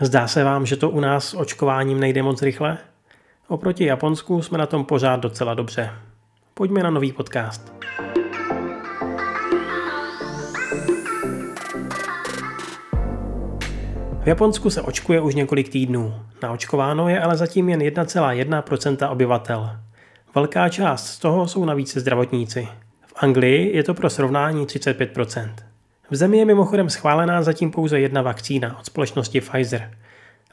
Zdá se vám, že to u nás s očkováním nejde moc rychle? Oproti Japonsku jsme na tom pořád docela dobře. Pojďme na nový podcast. V Japonsku se očkuje už několik týdnů. Naočkováno je ale zatím jen 1,1% obyvatel. Velká část z toho jsou navíc zdravotníci. V Anglii je to pro srovnání 35%. V zemi je mimochodem schválená zatím pouze jedna vakcína od společnosti Pfizer.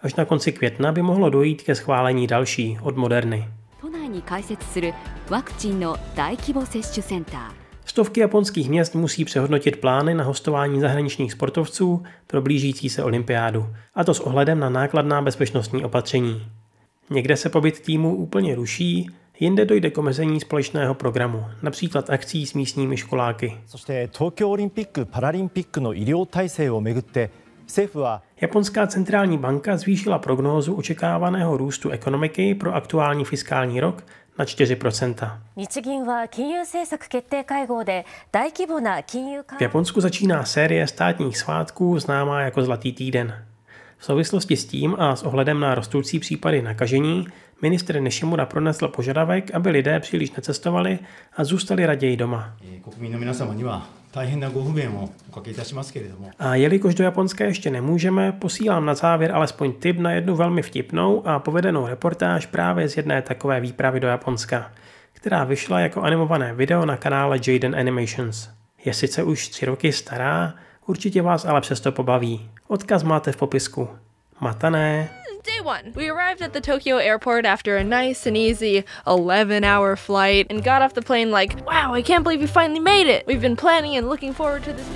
Až na konci května by mohlo dojít ke schválení další od Moderny. Stovky japonských měst musí přehodnotit plány na hostování zahraničních sportovců pro blížící se olympiádu, a to s ohledem na nákladná bezpečnostní opatření. Někde se pobyt týmu úplně ruší, Jinde dojde k omezení společného programu, například akcí s místními školáky. Japonská centrální banka zvýšila prognózu očekávaného růstu ekonomiky pro aktuální fiskální rok na 4%. V Japonsku začíná série státních svátků známá jako Zlatý týden. V souvislosti s tím a s ohledem na rostoucí případy nakažení ministr Nishimura pronesl požadavek, aby lidé příliš necestovali a zůstali raději doma. A jelikož do Japonska ještě nemůžeme, posílám na závěr alespoň tip na jednu velmi vtipnou a povedenou reportáž právě z jedné takové výpravy do Japonska, která vyšla jako animované video na kanále Jaden Animations. Je sice už tři roky stará, určitě vás ale přesto pobaví. Odkaz máte v popisku. Matané! Day one, we arrived at the Tokyo airport after a nice and easy 11 hour flight and got off the plane like, wow, I can't believe we finally made it. We've been planning and looking forward to this.